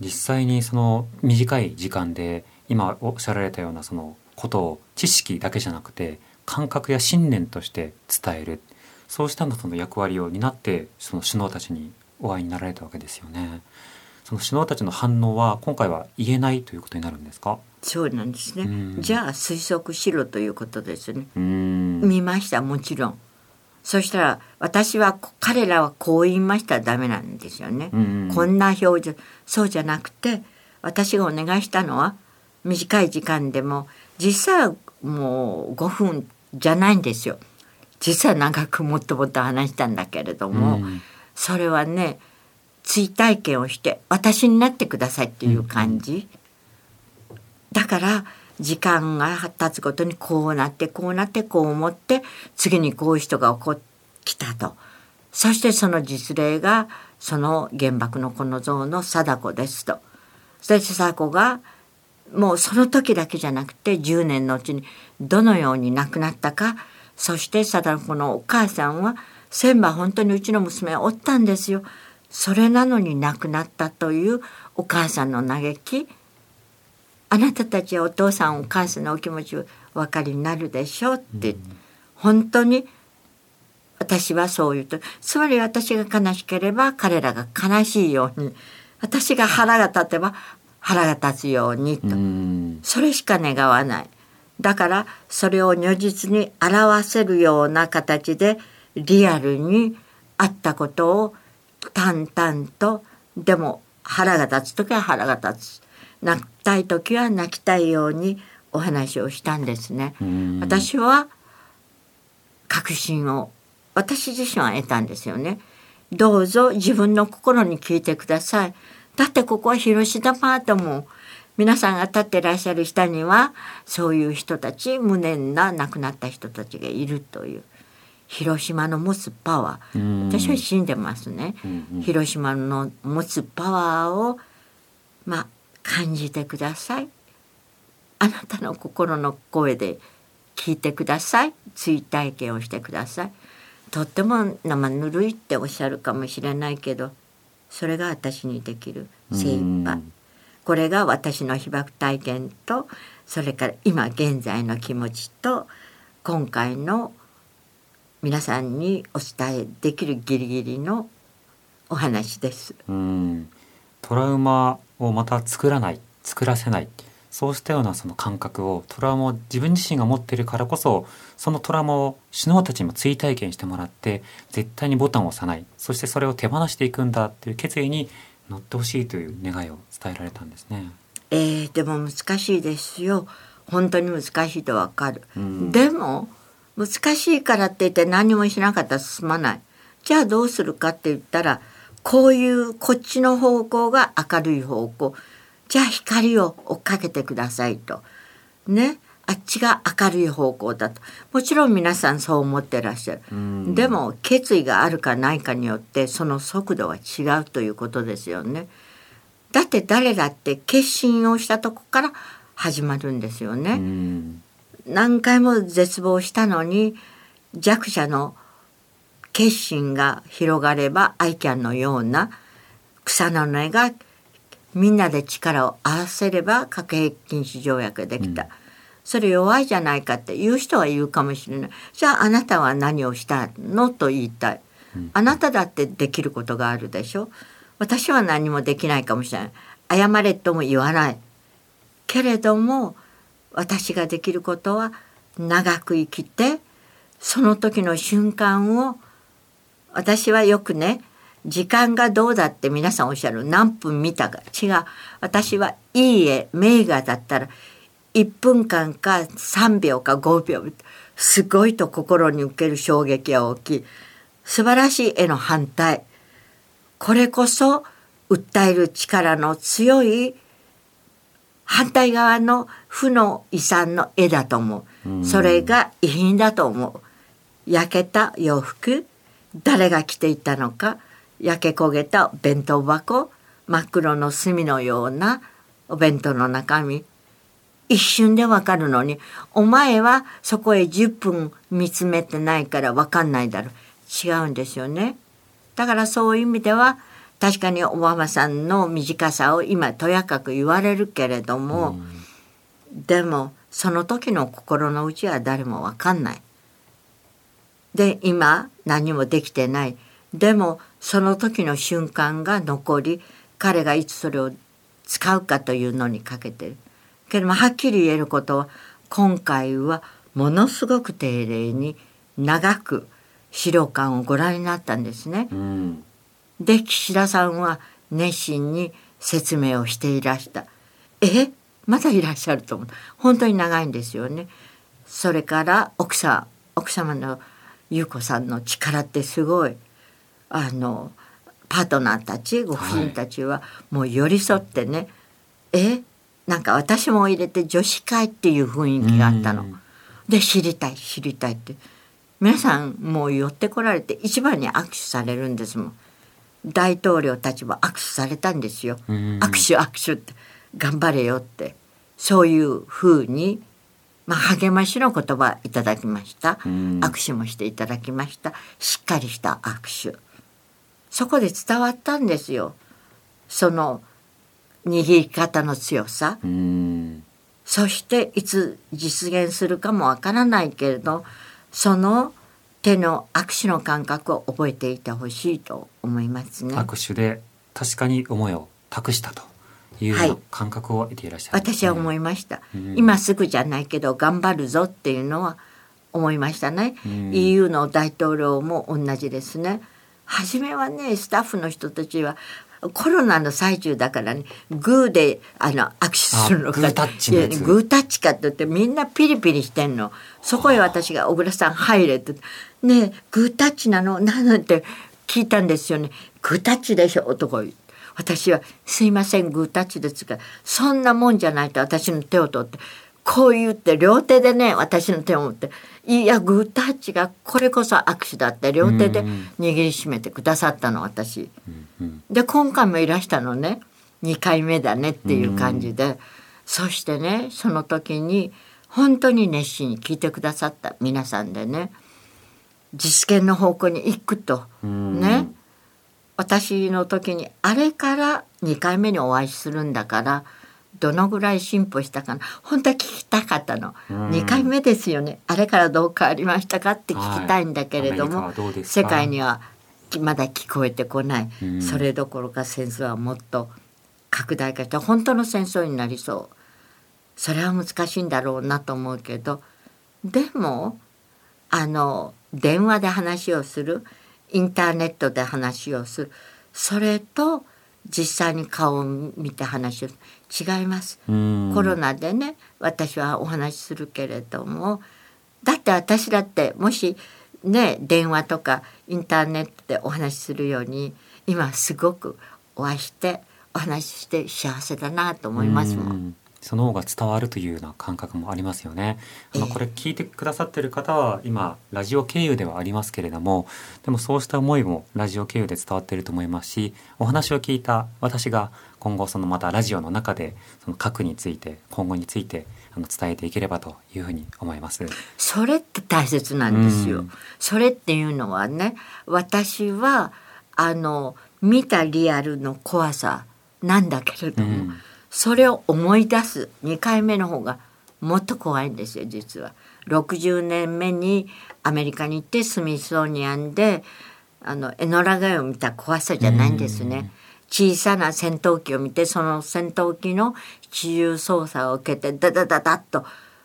実際にその短い時間で今おっしゃられたようなそのことを知識だけじゃなくて感覚や信念として伝えるそうしたその役割を担ってその首脳たちにお会いになられたわけですよね。その首脳たちの反応は今回は言えないということになるんですか？そうなんですね。うんじゃあ推測しろということですね。うん見ましたもちろん。そしたら私はこ彼らはこう言いましたらダメなんですよね。うんこんな表情そうじゃなくて私がお願いしたのは短い時間でも実際はもう5分じゃないんですよ。実は長くもっともっと話したんだけれども、うん。それはね追体験をして私になってくださいっていう感じ、だから時間が経つごとにこうなってこうなってこう思って次にこういう人が起こってきたと。そしてその実例がその原爆のこの像の貞子ですと。そして貞子がもうその時だけじゃなくて10年のうちにどのように亡くなったかそして貞子のお母さんは千葉本当にうちの娘はおったんですよ。それなのに亡くなったというお母さんの嘆きあなたたちはお父さんお母さんのお気持ちお分かりになるでしょうって、本当に私はそう言うとつまり私が悲しければ彼らが悲しいように私が腹が立てば腹が立つようにと、うんそれしか願わないだからそれを如実に表せるような形でリアルにあったことを淡々とでも腹が立つ時は腹が立つ泣きたい時は泣きたいようにお話をしたんですね。うん私は確信を私自身は得たんですよね。どうぞ自分の心に聞いてください。だってここは広島パートも皆さんが立ってらっしゃる下にはそういう人たち無念な亡くなった人たちがいるという広島の持つパワー。うん。私は信じてますね。うんうん。広島の持つパワーをまあ感じてください。あなたの心の声で聞いてください。追体験をしてください。とっても生ぬるいっておっしゃるかもしれないけどそれが私にできる精一杯。うんこれが私の被爆体験とそれから今現在の気持ちと今回の皆さんにお伝えできるギリギリのお話です。うん。トラウマをまた作らない作らせない。そうしたようなその感覚をトラウマを自分自身が持っているからこそそのトラウマを首脳たちにも追体験してもらって絶対にボタンを押さない。そしてそれを手放していくんだっていう決意に乗ってほしいという願いを伝えられたんですね。えー、でも難しいですよ。本当に難しいとわかる、うん。でも難しいからって言って何もしなかったら進まない。じゃあどうするかって言ったらこういうこっちの方向が明るい方向。じゃあ光を追っかけてくださいと。ねあっちが明るい方向だと。もちろん皆さんそう思ってらっしゃる、うん。でも決意があるかないかによってその速度は違うということですよね。だって誰だって決心をしたとこから始まるんですようね。ん。何回も絶望したのに弱者の決心が広がればアイキャンのような草の根がみんなで力を合わせれば核兵器禁止条約ができた、うんそれ弱いじゃないかって言う人は言うかもしれない。じゃああなたは何をしたのと言いたい、うん。あなただってできることがあるでしょ。私は何もできないかもしれない。謝れとも言わない。けれども私ができることは長く生きてその時の瞬間を私はよくね時間がどうだって皆さんおっしゃる。何分見たか。違う。私はいい絵名画だったら1分間か3秒か5秒すごいと心に受ける衝撃は大きい。素晴らしい絵の反対。これこそ訴える力の強い反対側の負の遺産の絵だと思う、うん。それが遺品だと思う。焼けた洋服誰が着ていたのか焼け焦げた弁当箱真っ黒の炭のようなお弁当の中身一瞬でわかるのにお前はそこへ10分見つめてないからわかんないだろ違うんですよね。だからそういう意味では確かにオバマさんの短さを今とやかく言われるけれども、でもその時の心の内は誰もわかんない。で今何もできてない。でもその時の瞬間が残り彼がいつそれを使うかというのにかけてるけどもはっきり言えることは今回はものすごく丁寧に長く資料館をご覧になったんですね。うんで岸田さんは熱心に説明をしていらした。え？まだいらっしゃると思う。本当に長いんですよね。それから奥さん奥様の優子さんの力ってすごいあのパートナーたちご婦人たちはもう寄り添ってね、え？なんか私も入れて女子会っていう雰囲気があったの。で知りたい知りたいって。皆さんもう寄ってこられて一番に握手されるんですもん。大統領たちも握手されたんですよ。握手握手って。頑張れよって。そういうふうに、まあ、励ましの言葉いただきました。握手もしていただきました。しっかりした握手。そこで伝わったんですよ。その握り方の強さ。そしていつ実現するかもわからないけれどその手の握手の感覚を覚えていてほしいと思いますね。握手で確かに思いを託したという感覚を得ていらっしゃる、ねはい、私は思いました、うん、今すぐじゃないけど頑張るぞっていうのは思いましたね、うん、EU の大統領も同じですね。初めはねスタッフの人たちはコロナの最中だからねグーであの握手するのかグータッチグータッチかって言ってみんなピリピリしてんのそこへ私が「小倉さん入れ」って「ねえグータッチなの?」なんて聞いたんですよね「グータッチでしょ」とか言って。私は「すいませんグータッチですがそんなもんじゃない」と私の手を取ってこう言って両手でね私の手を持って「いやグータッチがこれこそ握手だ」って両手で握りしめてくださったの私。で今回もいらしたのね。2回目だねっていう感じで。そしてねその時に本当に熱心に聞いてくださった皆さんでね。実現の方向に行くと。ね。私の時にあれから2回目にお会いするんだからどのぐらい進歩したかな。本当は聞きたかったの、2回目ですよね。あれからどう変わりましたかって聞きたいんだけれども、はい、世界にはまだ聞こえてこない、それどころか戦争はもっと拡大化して本当の戦争になりそう。それは難しいんだろうなと思うけどでもあの電話で話をする。インターネットで話をする。それと実際に顔を見て話を違いますコロナでね私はお話しするけれどもだって私だってもしね電話とかインターネットでお話しするように今すごくお会いしてお話しして幸せだなと思いますもん。その方が伝わるというような感覚もありますよね。あのこれ聞いてくださってる方は今ラジオ経由ではありますけれどもでもそうした思いもラジオ経由で伝わっていると思いますしお話を聞いた私が今後そのまたラジオの中でその核について今後についてあの伝えていければというふうに思います。それって大切なんですよ。それっていうのはね私はあの見たリアルの怖さなんだけれども、うんそれを思い出す2回目の方がもっと怖いんですよ実は。60年目にアメリカに行ってスミソニアンであのエノラガイを見た怖さじゃないんですね。小さな戦闘機を見てその戦闘機の地重操作を受けてダダダダッと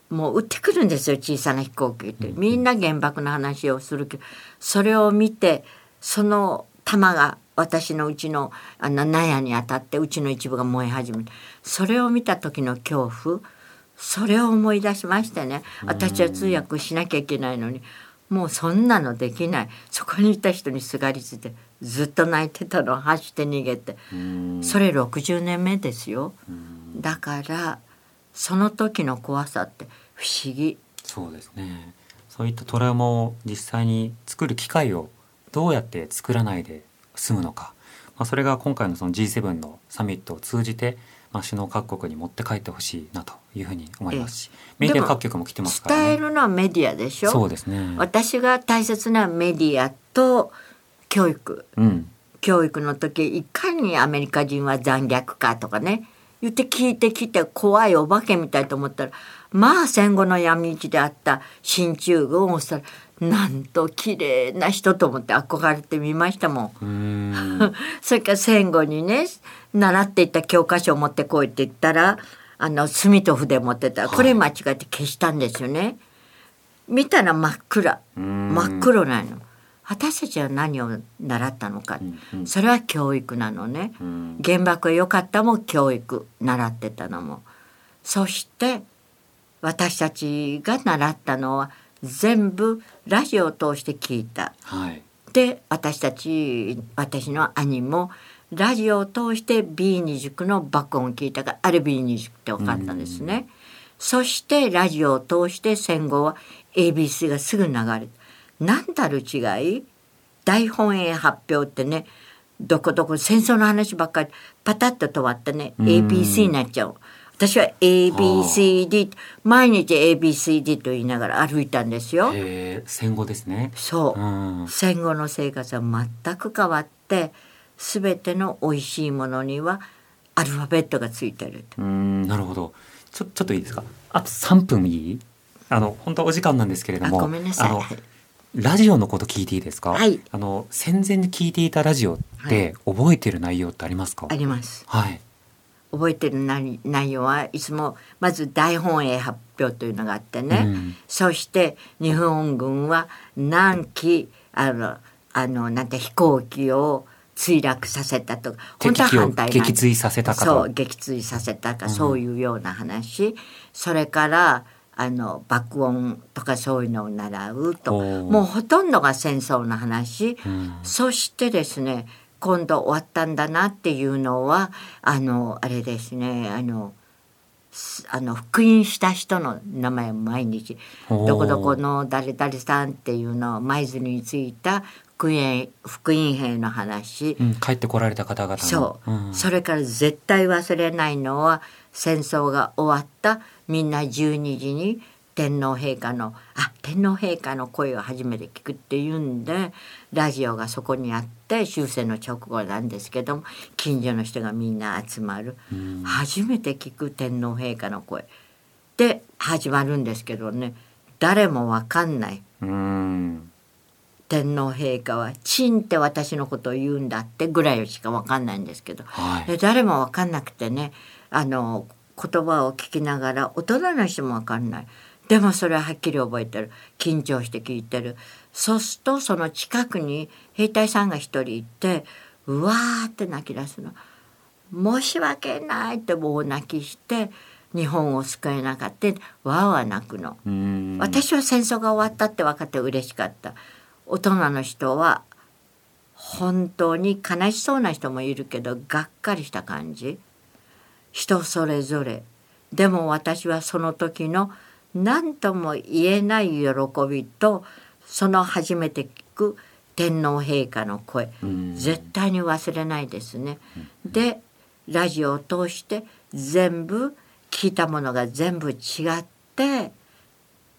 もう撃ってくるんですよ小さな飛行機って。みんな原爆の話をするけどそれを見てその弾が私のうちのあの納屋に当たってうちの一部が燃え始めてそれを見た時の恐怖それを思い出しましてね私は通訳しなきゃいけないのにもうそんなのできない。そこにいた人にすがりついてずっと泣いてたの走って逃げて。それ60年目ですよ。だからその時の怖さって不思議。そうですね。そういったトラウマを実際に作る機会をどうやって作らないで済むのか、まあ、それが今回のその G7 のサミットを通じて、まあ、首脳各国に持って帰ってほしいなというふうに思いますし、メディア各局も来てますからね。伝えるのはメディアでしょ？そうですね。私が大切なメディアと教育、うん、教育の時いかにアメリカ人は残虐かとかね。言って聞いてきて怖いお化けみたいと思ったらまあ戦後の闇市であった進駐軍をしたらなんと綺麗な人と思って憧れてみましたもん。それから戦後にね習っていた教科書を持ってこいって言ったらあの墨と筆持ってた。らこれ間違って消したんですよね。見たら真っ暗。真っ黒なの。私たちは何を習ったのか、それは教育なのね、原爆が良かったも教育習ってたのも。そして私たちが習ったのは全部ラジオを通して聞いた。はい。で私たち私の兄もラジオを通して B2 塾の爆音を聞いたからあれ B2 塾って分かったんですね。そしてラジオを通して戦後は ABC がすぐ流れた。何たる違い？大本営発表ってねどこどこ戦争の話ばっかりパタッと止まってね ABC になっちゃう。私は ABCD 毎日 ABCD と言いながら歩いたんですよ。えー、戦後ですね。そう、うん。戦後の生活は全く変わって全ての美味しいものにはアルファベットがついてるうーんなるほど。ちょちょっといいですか？あと3分いい？あの本当お時間なんですけれども。あごめんなさいラジオのこと聞いていいですか？はい。あの戦前に聞いていたラジオって覚えてる内容ってありますか？あります。はい。覚えてる内内容はいつもまず大本営発表というのがあってね、うん。そして日本軍は何機あのあのなんて飛行機を墜落させたとか本当は反対なん撃墜させたかと。そう撃墜させたか、そういうような話。それからあの爆音とかそういうのを習うともうほとんどが戦争の話、うん。そしてですね今度終わったんだなっていうのはあのあれですねあのすあの復員した人の名前を毎日どこどこの誰々さんっていうのを舞鶴についた復員復員兵の話、うん、帰ってこられた方々の。そう、ん。それから絶対忘れないのは戦争が終わったみんな12時に天皇陛下のあ天皇陛下の声を初めて聞くっていうんでラジオがそこにあって終戦の直後なんですけども近所の人がみんな集まる、うん。初めて聞く天皇陛下の声。で始まるんですけどね。誰もわかんない。うん。天皇陛下は「チンって私のことを言うんだ」ってぐらいしか分かんないんですけど、はい。で誰も分かんなくてねあの言葉を聞きながら大人の人も分かんない。でもそれははっきり覚えてる。緊張して聞いてる。そうするとその近くに兵隊さんが一人いてうわーって泣き出すの。申し訳ないって大泣きして日本を救えなかった。わーわー泣くの。うん。私は戦争が終わったって分かって嬉しかった。大人の人は本当に悲しそうな人もいるけどがっかりした感じ人それぞれ。でも私はその時の何とも言えない喜びとその初めて聞く天皇陛下の声。うん。絶対に忘れないですね。でラジオを通して全部聞いたものが全部違って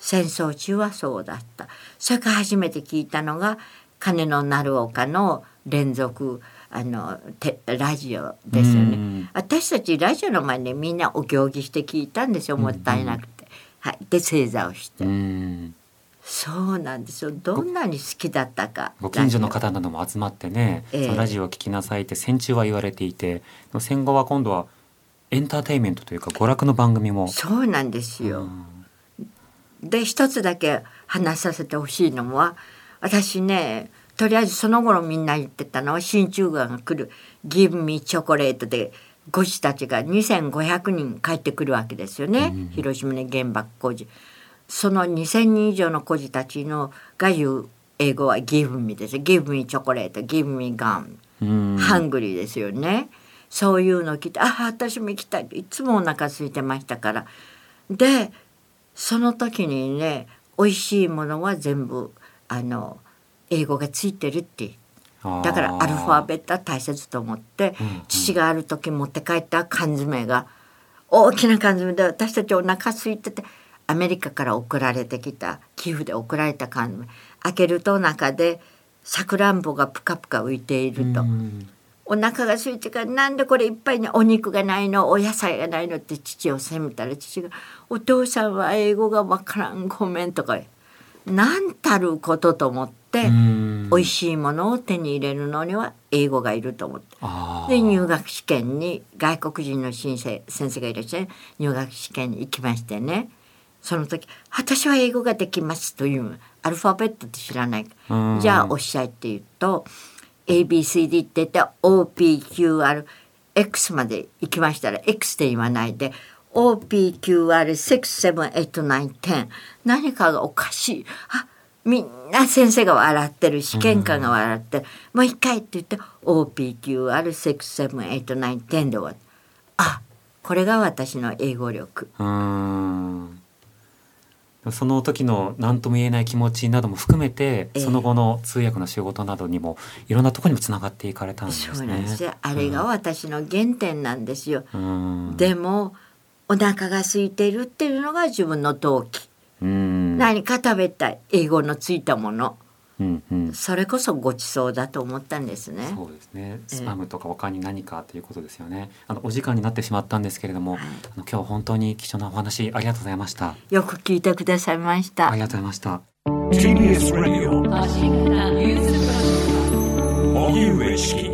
戦争中はそうだった。それから初めて聞いたのが鐘の鳴る丘の連続あのてラジオですよね。うん私たちラジオの前でみんなお行儀して聞いたんですよもったいなくて、はい、で正座をして、うん。そうなんですよ。どんなに好きだったか。ご近所の方なども集まってね、えラジオを聞きなさいって戦中は言われていて戦後は今度はエンターテインメントというか娯楽の番組も。オそうなんですよ、うん。で一つだけ話させてほしいのは私ねとりあえずその頃みんな言ってたのは進駐軍が来る「Give me chocolate」で孤児たちが2,500人帰ってくるわけですよね、うん広島に原爆孤児。その2,000人以上の孤児たちのが言う英語は「Give me」です「Give me chocolate」「Give me gum」うんハングリーですよね。そういうのを聞いて、ああ、私も行きたい。いつもお腹空いてましたから。で、その時にね、美味しいものは全部、あの、英語がついてるって。だからアルファベットは大切と思って、うんうん。父がある時持って帰った缶詰が、大きな缶詰で私たちお腹空いてて、アメリカから送られてきた寄付で送られた缶詰。開けると中でさくらんぼがプカプカ浮いていると、うん。お腹が空いてからなんでこれいっぱいにお肉がないの？お野菜がないの？って父を責めたら父が「お父さんは英語がわからん。ごめん」とかなんたることと思って、うん美味しいものを手に入れるのには英語がいると思って。で入学試験に外国人の先生先生がいらっしゃる入学試験に行きましてね。その時「私は英語ができます」というアルファベットって知らない。うん。じゃあおっしゃいって言うと ABCD って言って OPQRX まで行きましたら X って言わないで OPQR6789110 何かがおかしい。あみんな先生が笑ってる試験官が笑ってる、もう一回って言って OPQR6789110 で終わる。あこれが私の英語力。うーん。その時の何とも言えない気持ちなども含めて、ええ。その後の通訳の仕事などにもいろんなところにもつながっていかれたんですね。そうなんですよ。あれが私の原点なんですよ、うん。でもお腹が空いてるっていうのが自分の動機、うん何か食べたい。英語のついたもの。うんうん。それこそごちそうだと思ったんですね。そうですね。スパムとか他に何かということですよね。あのお時間になってしまったんですけれども、あの今日は本当に貴重なお話ありがとうございました。よく聞いてくださいました。ありがとうございました。TBS Radio 荻上チ